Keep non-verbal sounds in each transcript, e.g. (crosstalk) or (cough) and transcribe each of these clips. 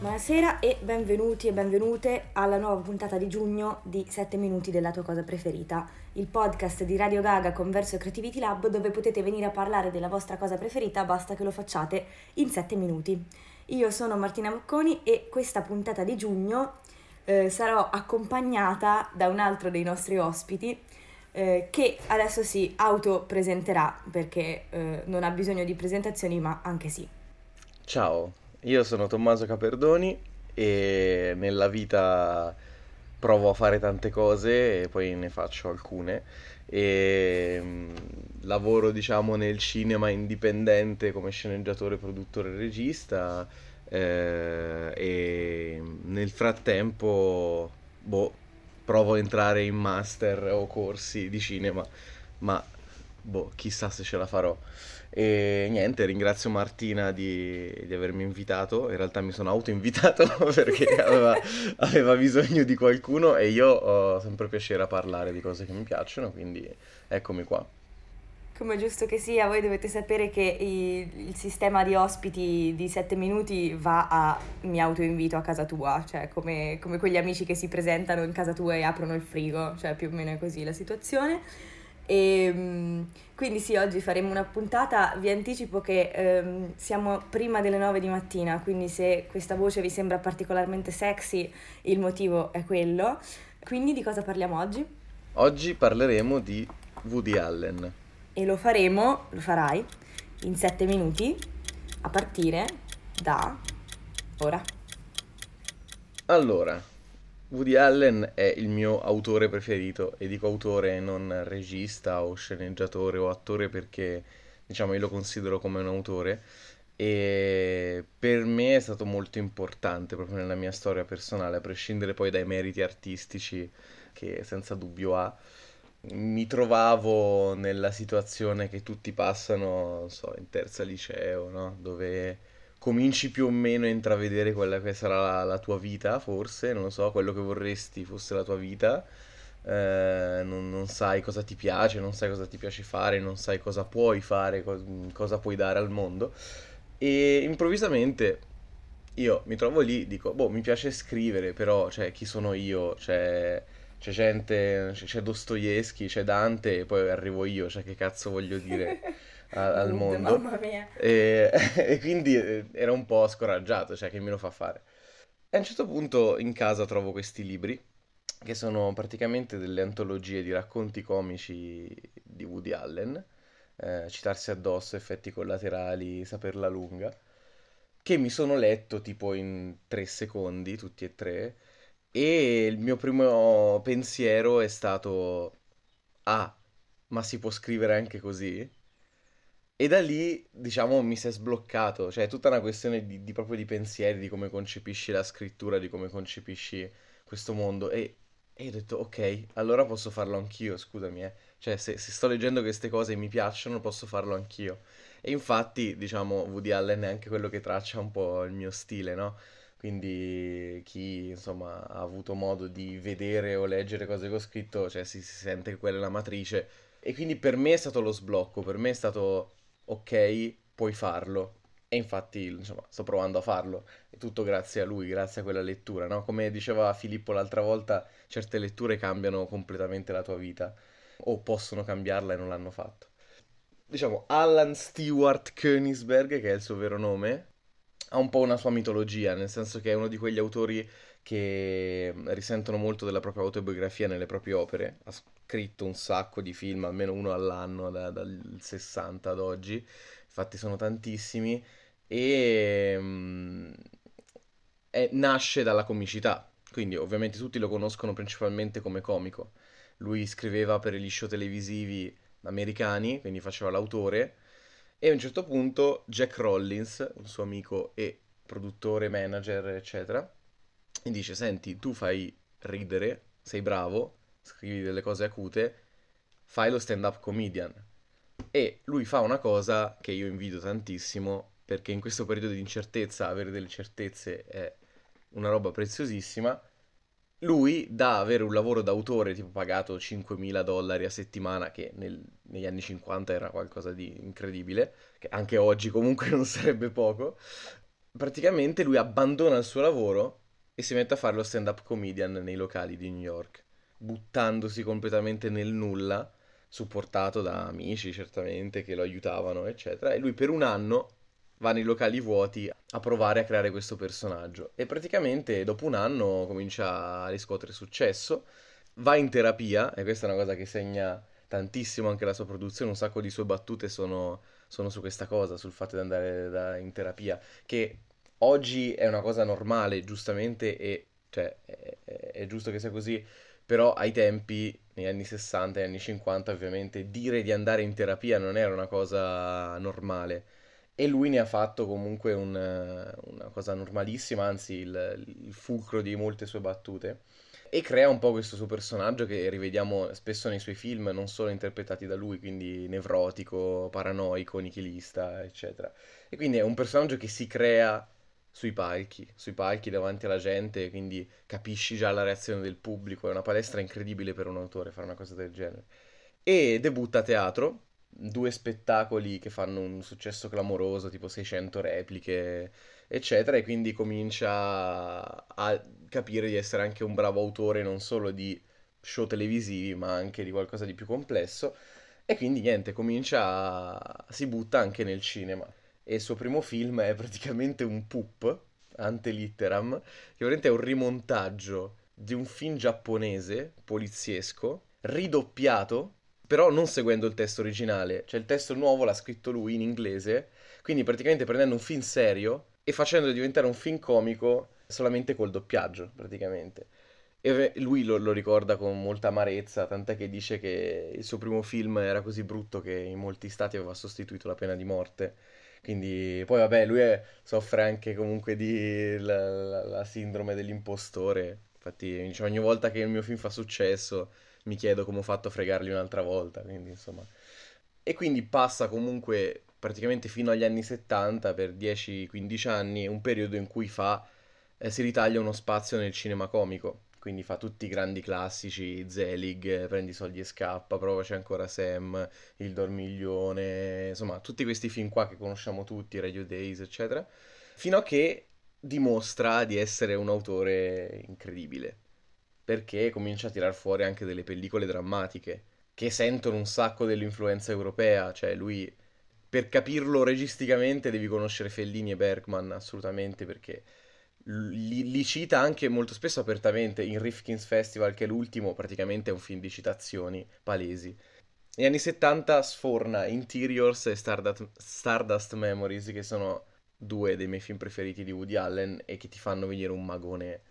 Buonasera e benvenuti e benvenute alla nuova puntata di giugno di 7 minuti della tua cosa preferita, il podcast di Radio Gaga Converso Creativity Lab dove potete venire a parlare della vostra cosa preferita, basta che lo facciate in 7 minuti. Io sono Martina Mocconi e questa puntata di giugno eh, sarò accompagnata da un altro dei nostri ospiti eh, che adesso si autopresenterà perché eh, non ha bisogno di presentazioni ma anche sì. Ciao, io sono Tommaso Caperdoni e nella vita provo a fare tante cose e poi ne faccio alcune e mm, lavoro diciamo nel cinema indipendente come sceneggiatore, produttore e regista eh, e nel frattempo boh, provo a entrare in master o corsi di cinema ma boh, chissà se ce la farò. E niente, ringrazio Martina di, di avermi invitato. In realtà mi sono auto-invitato (laughs) perché aveva, aveva, bisogno di qualcuno e io ho sempre piacere a parlare di cose che mi piacciono, quindi eccomi qua. Come giusto che sia, voi dovete sapere che il, il sistema di ospiti di 7 minuti va a mi autoinvito a casa tua, cioè come, come quegli amici che si presentano in casa tua e aprono il frigo, cioè più o meno è così la situazione. E, ehm, quindi sì, oggi faremo una puntata, vi anticipo che ehm, siamo prima delle 9 di mattina, quindi se questa voce vi sembra particolarmente sexy, il motivo è quello. Quindi di cosa parliamo oggi? Oggi parleremo di Woody Allen. E lo faremo, lo farai, in 7 minuti, a partire da ora. Allora, Woody Allen è il mio autore preferito e dico autore non regista o sceneggiatore o attore perché diciamo io lo considero come un autore e per me è stato molto importante proprio nella mia storia personale, a prescindere poi dai meriti artistici che senza dubbio ha. Mi trovavo nella situazione che tutti passano, non so, in terza liceo, no? Dove cominci più o meno a intravedere quella che sarà la, la, tua vita, forse, non lo so, quello che vorresti fosse la tua vita. Eh, non, non, sai cosa ti piace, non sai cosa ti piace fare, non sai cosa puoi fare, co- cosa puoi dare al mondo. E improvvisamente io mi trovo lì, dico, boh, mi piace scrivere, però, cioè, chi sono io? Cioè, c'è gente, c'è Dostoevsky, c'è Dante, e poi arrivo io, cioè, che cazzo voglio dire? (laughs) a, al mondo. Mamma mia. E, (laughs) e, quindi eh, era un po' scoraggiato, cioè che me lo fa fare. E a un certo punto in casa trovo questi libri, che sono praticamente delle antologie di racconti comici di Woody Allen, eh, citarsi addosso, effetti collaterali, saperla lunga, che mi sono letto tipo in tre secondi, tutti e tre, e il mio primo pensiero è stato, ah, ma si può scrivere anche così? E da lì, diciamo, mi si è sbloccato, cioè è tutta una questione di, di, proprio di pensieri, di come concepisci la scrittura, di come concepisci questo mondo. E, e ho detto, ok, allora posso farlo anch'io, scusami, eh. Cioè, se, se, sto leggendo queste cose e mi piacciono, posso farlo anch'io. E infatti, diciamo, Woody Allen è anche quello che traccia un po' il mio stile, no? Quindi chi, insomma, ha avuto modo di vedere o leggere cose che ho scritto, cioè si, si sente che quella è la matrice. E quindi per me è stato lo sblocco, per me è stato ok, puoi farlo. E infatti, insomma, sto provando a farlo. È tutto grazie a lui, grazie a quella lettura, no? Come diceva Filippo l'altra volta, certe letture cambiano completamente la tua vita. O possono cambiarla e non l'hanno fatto. Diciamo, Alan Stewart Königsberg, che è il suo vero nome, ha un po' una sua mitologia, nel senso che è uno di quegli autori che risentono molto della propria autobiografia nelle proprie opere. Scritto un sacco di film, almeno uno all'anno da, dal 60 ad oggi, infatti sono tantissimi, e um, è, nasce dalla comicità, quindi ovviamente tutti lo conoscono principalmente come comico. Lui scriveva per gli show televisivi americani, quindi faceva l'autore, e a un certo punto Jack Rollins, un suo amico e produttore, manager, eccetera, gli dice, senti, tu fai ridere, sei bravo, scrivi delle cose acute, fai lo stand-up comedian. E lui fa una cosa che io invidio tantissimo, perché in questo periodo di incertezza avere delle certezze è una roba preziosissima. Lui, da avere un lavoro d'autore tipo pagato 5.000 dollari a settimana, che nel, negli anni 50 era qualcosa di incredibile, che anche oggi comunque (laughs) non sarebbe poco, praticamente lui abbandona il suo lavoro e si mette a fare lo stand-up comedian nei locali di New York, buttandosi completamente nel nulla, supportato da amici certamente che lo aiutavano, eccetera. E lui per un anno va nei locali vuoti a provare a creare questo personaggio. E praticamente dopo un anno comincia a riscuotere successo, va in terapia, e questa è una cosa che segna tantissimo anche la sua produzione, un sacco di sue battute sono, sono su questa cosa, sul fatto di andare da, in terapia, che oggi è una cosa normale, giustamente, e cioè, è, è, è giusto che sia così, però ai tempi, negli anni 60 e anni 50, ovviamente, dire di andare in terapia non era una cosa normale. E lui ne ha fatto comunque un, una cosa normalissima, anzi il, il fulcro di molte sue battute e crea un po' questo suo personaggio che rivediamo spesso nei suoi film, non solo interpretati da lui, quindi nevrotico, paranoico, nichilista, eccetera. E quindi è un personaggio che si crea sui palchi, sui palchi davanti alla gente, quindi capisci già la reazione del pubblico, è una palestra incredibile per un autore fare una cosa del genere. E debutta a teatro, due spettacoli che fanno un successo clamoroso, tipo 600 repliche, eccetera, e quindi comincia a capire di essere anche un bravo autore non solo di show televisivi, ma anche di qualcosa di più complesso. E quindi niente, comincia a... si butta anche nel cinema. E il suo primo film è praticamente un poop, ante litteram, che veramente è un rimontaggio di un film giapponese, poliziesco, ridoppiato, però non seguendo il testo originale. Cioè il testo nuovo l'ha scritto lui in inglese, quindi praticamente prendendo un film serio e facendolo diventare un film comico solamente col doppiaggio, praticamente. E lui lo, lo, ricorda con molta amarezza, tant'è che dice che il suo primo film era così brutto che in molti stati aveva sostituito la pena di morte. Quindi, poi vabbè, lui è, soffre anche comunque di la, la, la sindrome dell'impostore. Infatti, dice, ogni volta che il mio film fa successo, mi chiedo come ho fatto a fregarli un'altra volta. Quindi, insomma. E quindi passa comunque praticamente fino agli anni 70, per 10-15 anni, un periodo in cui fa eh, si ritaglia uno spazio nel cinema comico. Quindi fa tutti i grandi classici, Zelig, Prendi soldi e scappa, Provaci ancora Sam, Il dormiglione, insomma, tutti questi film qua che conosciamo tutti, Radio Days, eccetera, fino a che dimostra di essere un autore incredibile, perché comincia a tirar fuori anche delle pellicole drammatiche, che sentono un sacco dell'influenza europea, cioè lui, per capirlo registicamente devi conoscere Fellini e Bergman, assolutamente, perché li, li, cita anche molto spesso apertamente in Rifkin's Festival, che è l'ultimo, praticamente è un film di citazioni palesi. Negli anni 70 sforna Interiors e Stardust, Stardust Memories, che sono due dei miei film preferiti di Woody Allen e che ti fanno venire un magone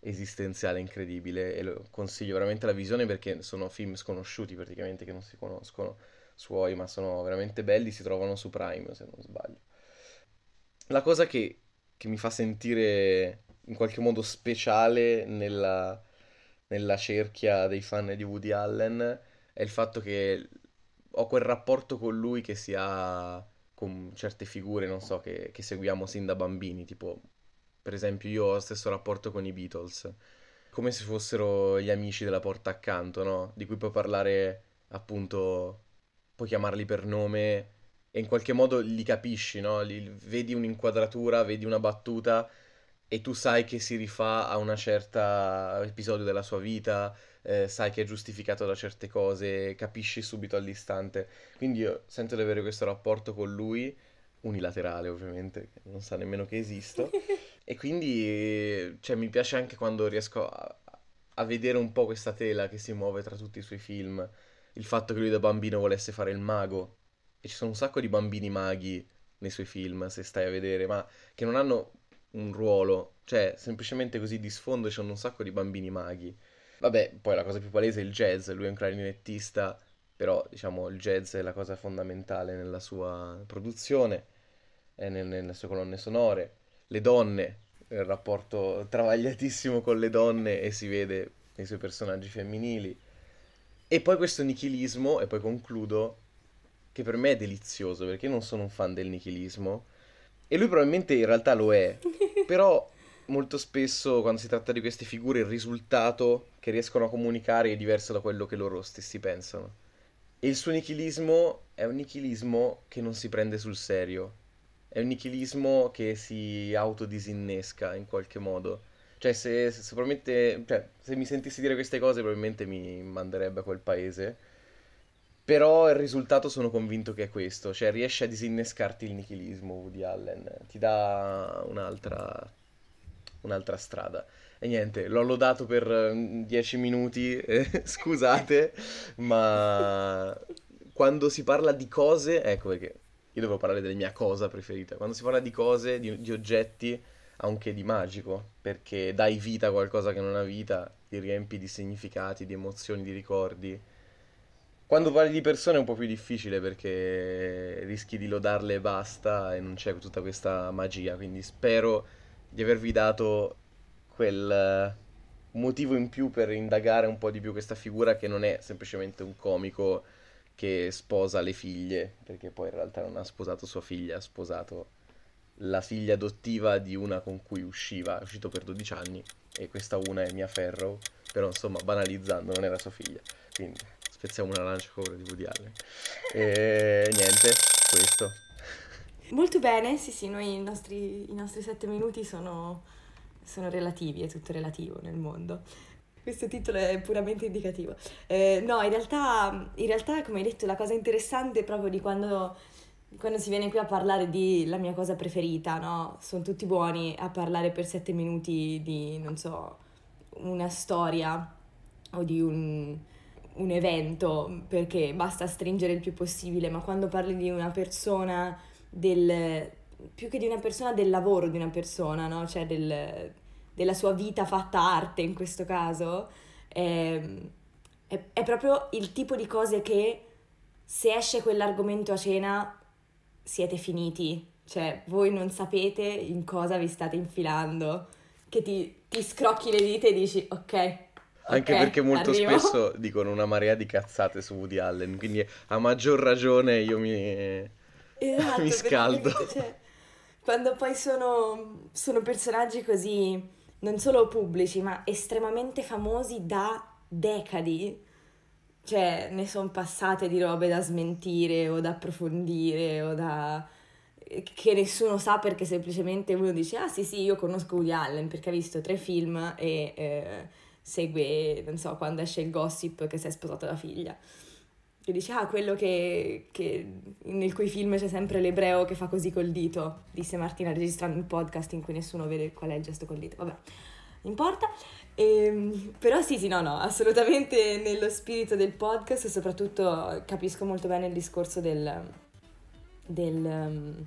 esistenziale incredibile e lo consiglio veramente la visione perché sono film sconosciuti praticamente che non si conoscono suoi ma sono veramente belli si trovano su Prime se non sbaglio la cosa che che mi fa sentire in qualche modo speciale nella, nella cerchia dei fan di Woody Allen è il fatto che ho quel rapporto con lui che si ha con certe figure, non so, che, che seguiamo sin da bambini, tipo per esempio io ho lo stesso rapporto con i Beatles, come se fossero gli amici della porta accanto, no? Di cui puoi parlare appunto, puoi chiamarli per nome e in qualche modo li capisci, no? Li, vedi un'inquadratura, vedi una battuta e tu sai che si rifà a una certa episodio della sua vita, eh, sai che è giustificato da certe cose, capisci subito all'istante. Quindi io sento di avere questo rapporto con lui, unilaterale ovviamente, non sa nemmeno che esisto, (laughs) e quindi cioè, mi piace anche quando riesco a, a vedere un po' questa tela che si muove tra tutti i suoi film, il fatto che lui da bambino volesse fare il mago e ci sono un sacco di bambini maghi nei suoi film, se stai a vedere, ma che non hanno un ruolo, cioè semplicemente così di sfondo ci sono un sacco di bambini maghi. Vabbè, poi la cosa più palese è il jazz, lui è un clarinettista, però diciamo il jazz è la cosa fondamentale nella sua produzione, e nelle sue colonne sonore. Le donne, il rapporto travagliatissimo con le donne e si vede nei suoi personaggi femminili. E poi questo nichilismo, e poi concludo, che per me è delizioso perché io non sono un fan del nichilismo e lui probabilmente in realtà lo è, (laughs) però molto spesso quando si tratta di queste figure il risultato che riescono a comunicare è diverso da quello che loro stessi pensano. E il suo nichilismo è un nichilismo che non si prende sul serio. è un nichilismo che si autodisinnesca in qualche modo. Cioè, se, se, probabilmente, cioè, se mi sentissi dire queste cose, probabilmente mi manderebbe a quel paese. Però il risultato sono convinto che è questo, cioè riesce a disinnescarti il nichilismo Woody Allen, ti dà un'altra, un'altra strada. E niente, l'ho lodato per 10 mm, minuti, eh, (laughs) scusate, ma quando si parla di cose, ecco perché io devo parlare della mia cosa preferita, quando si parla di cose, di, di oggetti, ha un che di magico, perché dai vita a qualcosa che non ha vita, ti riempi di significati, di emozioni, di ricordi. Quando parli di persone è un po' più difficile perché rischi di lodarle e basta e non c'è tutta questa magia, quindi spero di avervi dato quel motivo in più per indagare un po' di più questa figura che non è semplicemente un comico che sposa le figlie, perché poi in realtà non ha sposato sua figlia, ha sposato la figlia adottiva di una con cui usciva, è uscito per 12 anni e questa una è Mia Ferro, però insomma banalizzando non era sua figlia, quindi spezziamo una lancia favore di Woody Allen. E niente, questo. Molto bene, sì sì, noi i nostri, i nostri sette minuti sono, sono relativi, è tutto relativo nel mondo questo titolo è puramente indicativo. Eh, no, in realtà, in realtà, come hai detto, la cosa interessante è proprio di quando quando si viene qui a parlare di la mia cosa preferita, no? Sono tutti buoni a parlare per sette minuti di, non so, una storia o di un, un evento, perché basta stringere il più possibile, ma quando parli di una persona, del, più che di una persona, del lavoro di una persona, no? Cioè del, della sua vita fatta arte in questo caso, è, è, è proprio il tipo di cose che se esce quell'argomento a cena siete finiti, cioè voi non sapete in cosa vi state infilando, che ti, ti scrocchi le dita e dici ok. Anche okay, perché molto arrivo. spesso dicono una marea di cazzate su Woody Allen, quindi a maggior ragione io mi, (laughs) esatto, (laughs) mi scaldo. Cioè, quando poi sono, sono personaggi così, non solo pubblici, ma estremamente famosi da decadi, cioè, ne sono passate di robe da smentire o da approfondire o da... che nessuno sa perché semplicemente uno dice ah sì sì io conosco Woody Allen perché ha visto tre film e eh, segue, non so, quando esce il gossip che si è sposato la figlia. E dice ah quello che, che nel cui film c'è sempre l'ebreo che fa così col dito, disse Martina registrando un podcast in cui nessuno vede qual è il gesto col dito. Vabbè, importa. E, ehm, però sì, sì, no, no, assolutamente nello spirito del podcast e soprattutto capisco molto bene il discorso del, del,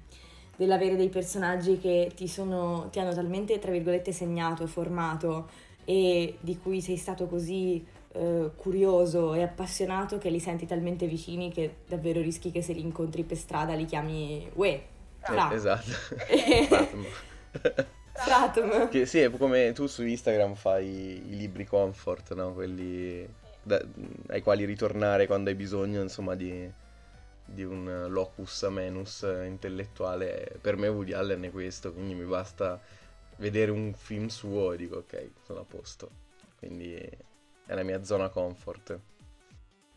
dell'avere dei personaggi che ti, sono, ti hanno talmente, tra virgolette, segnato, formato e di cui sei stato così eh, curioso e appassionato che li senti talmente vicini che davvero rischi che se li incontri per strada li chiami uè, fra. Eh, esatto. Stratum. Che sì, è come tu su Instagram fai i libri comfort, no? Quelli da, ai quali ritornare quando hai bisogno, insomma, di, di un locus amenus intellettuale. Per me Woody Allen è questo, quindi mi basta vedere un film suo e dico ok, sono a posto. Quindi è la mia zona comfort.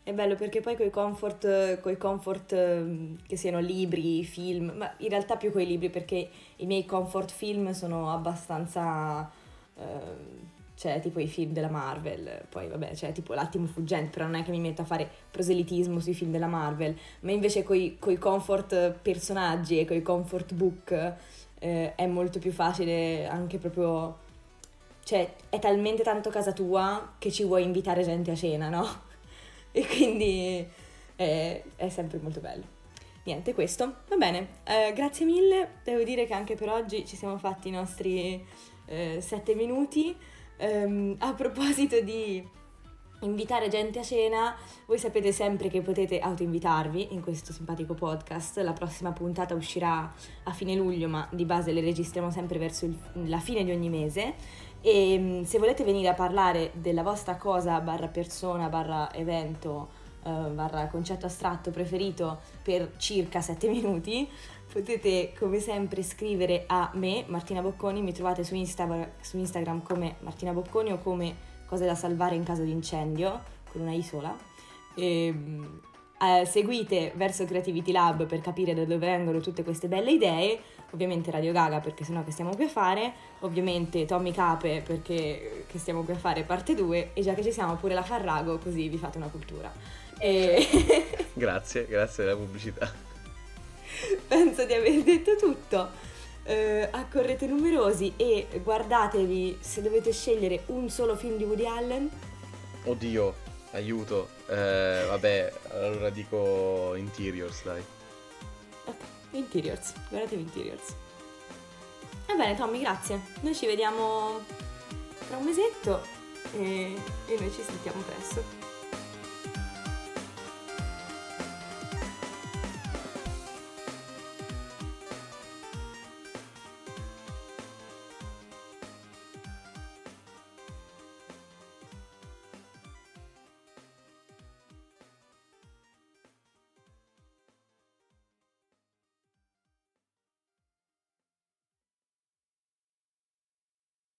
È bello perché poi coi comfort, coi comfort ehm, che siano libri, film, ma in realtà più coi libri perché i miei comfort film sono abbastanza... Eh, cioè tipo i film della Marvel, poi vabbè, cioè tipo L'attimo fuggente, però non è che mi metto a fare proselitismo sui film della Marvel, ma invece coi, coi comfort personaggi e coi comfort book eh, è molto più facile anche proprio... Cioè, è talmente tanto casa tua che ci vuoi invitare gente a cena, no? (laughs) e quindi è, è sempre molto bello. Niente, questo. Va bene, eh, grazie mille. Devo dire che anche per oggi ci siamo fatti i nostri eh, sette minuti. Um, a proposito di invitare gente a cena, voi sapete sempre che potete autoinvitarvi in questo simpatico podcast. La prossima puntata uscirà a fine luglio, ma di base le registriamo sempre verso il, la fine di ogni mese. E mm, se volete venire a parlare della vostra cosa barra persona barra evento uh, barra concetto astratto preferito per circa 7 (laughs) minuti, potete come sempre scrivere a me, Martina Bocconi, mi trovate su, Insta- su Instagram come Martina Bocconi o come cose da salvare in caso di incendio, con una I sola. E, uh, seguite verso Creativity Lab per capire da dove vengono tutte queste belle idee ovviamente Radio Gaga perché sennò che stiamo qui a fare, ovviamente Tommy Cape perché che stiamo qui a fare parte 2 e già che ci siamo pure la Farrago così vi fate una cultura. E... grazie, grazie della pubblicità. (laughs) Penso di aver detto tutto. Uh, accorrete numerosi e guardatevi se dovete scegliere un solo film di Woody Allen. Oddio, aiuto. Eh, vabbè, allora dico Interiors, dai. Ok, Interiors, guardatevi Interiors. Va bene Tommy, grazie. Noi ci vediamo tra un mesetto e, e noi ci sentiamo presto.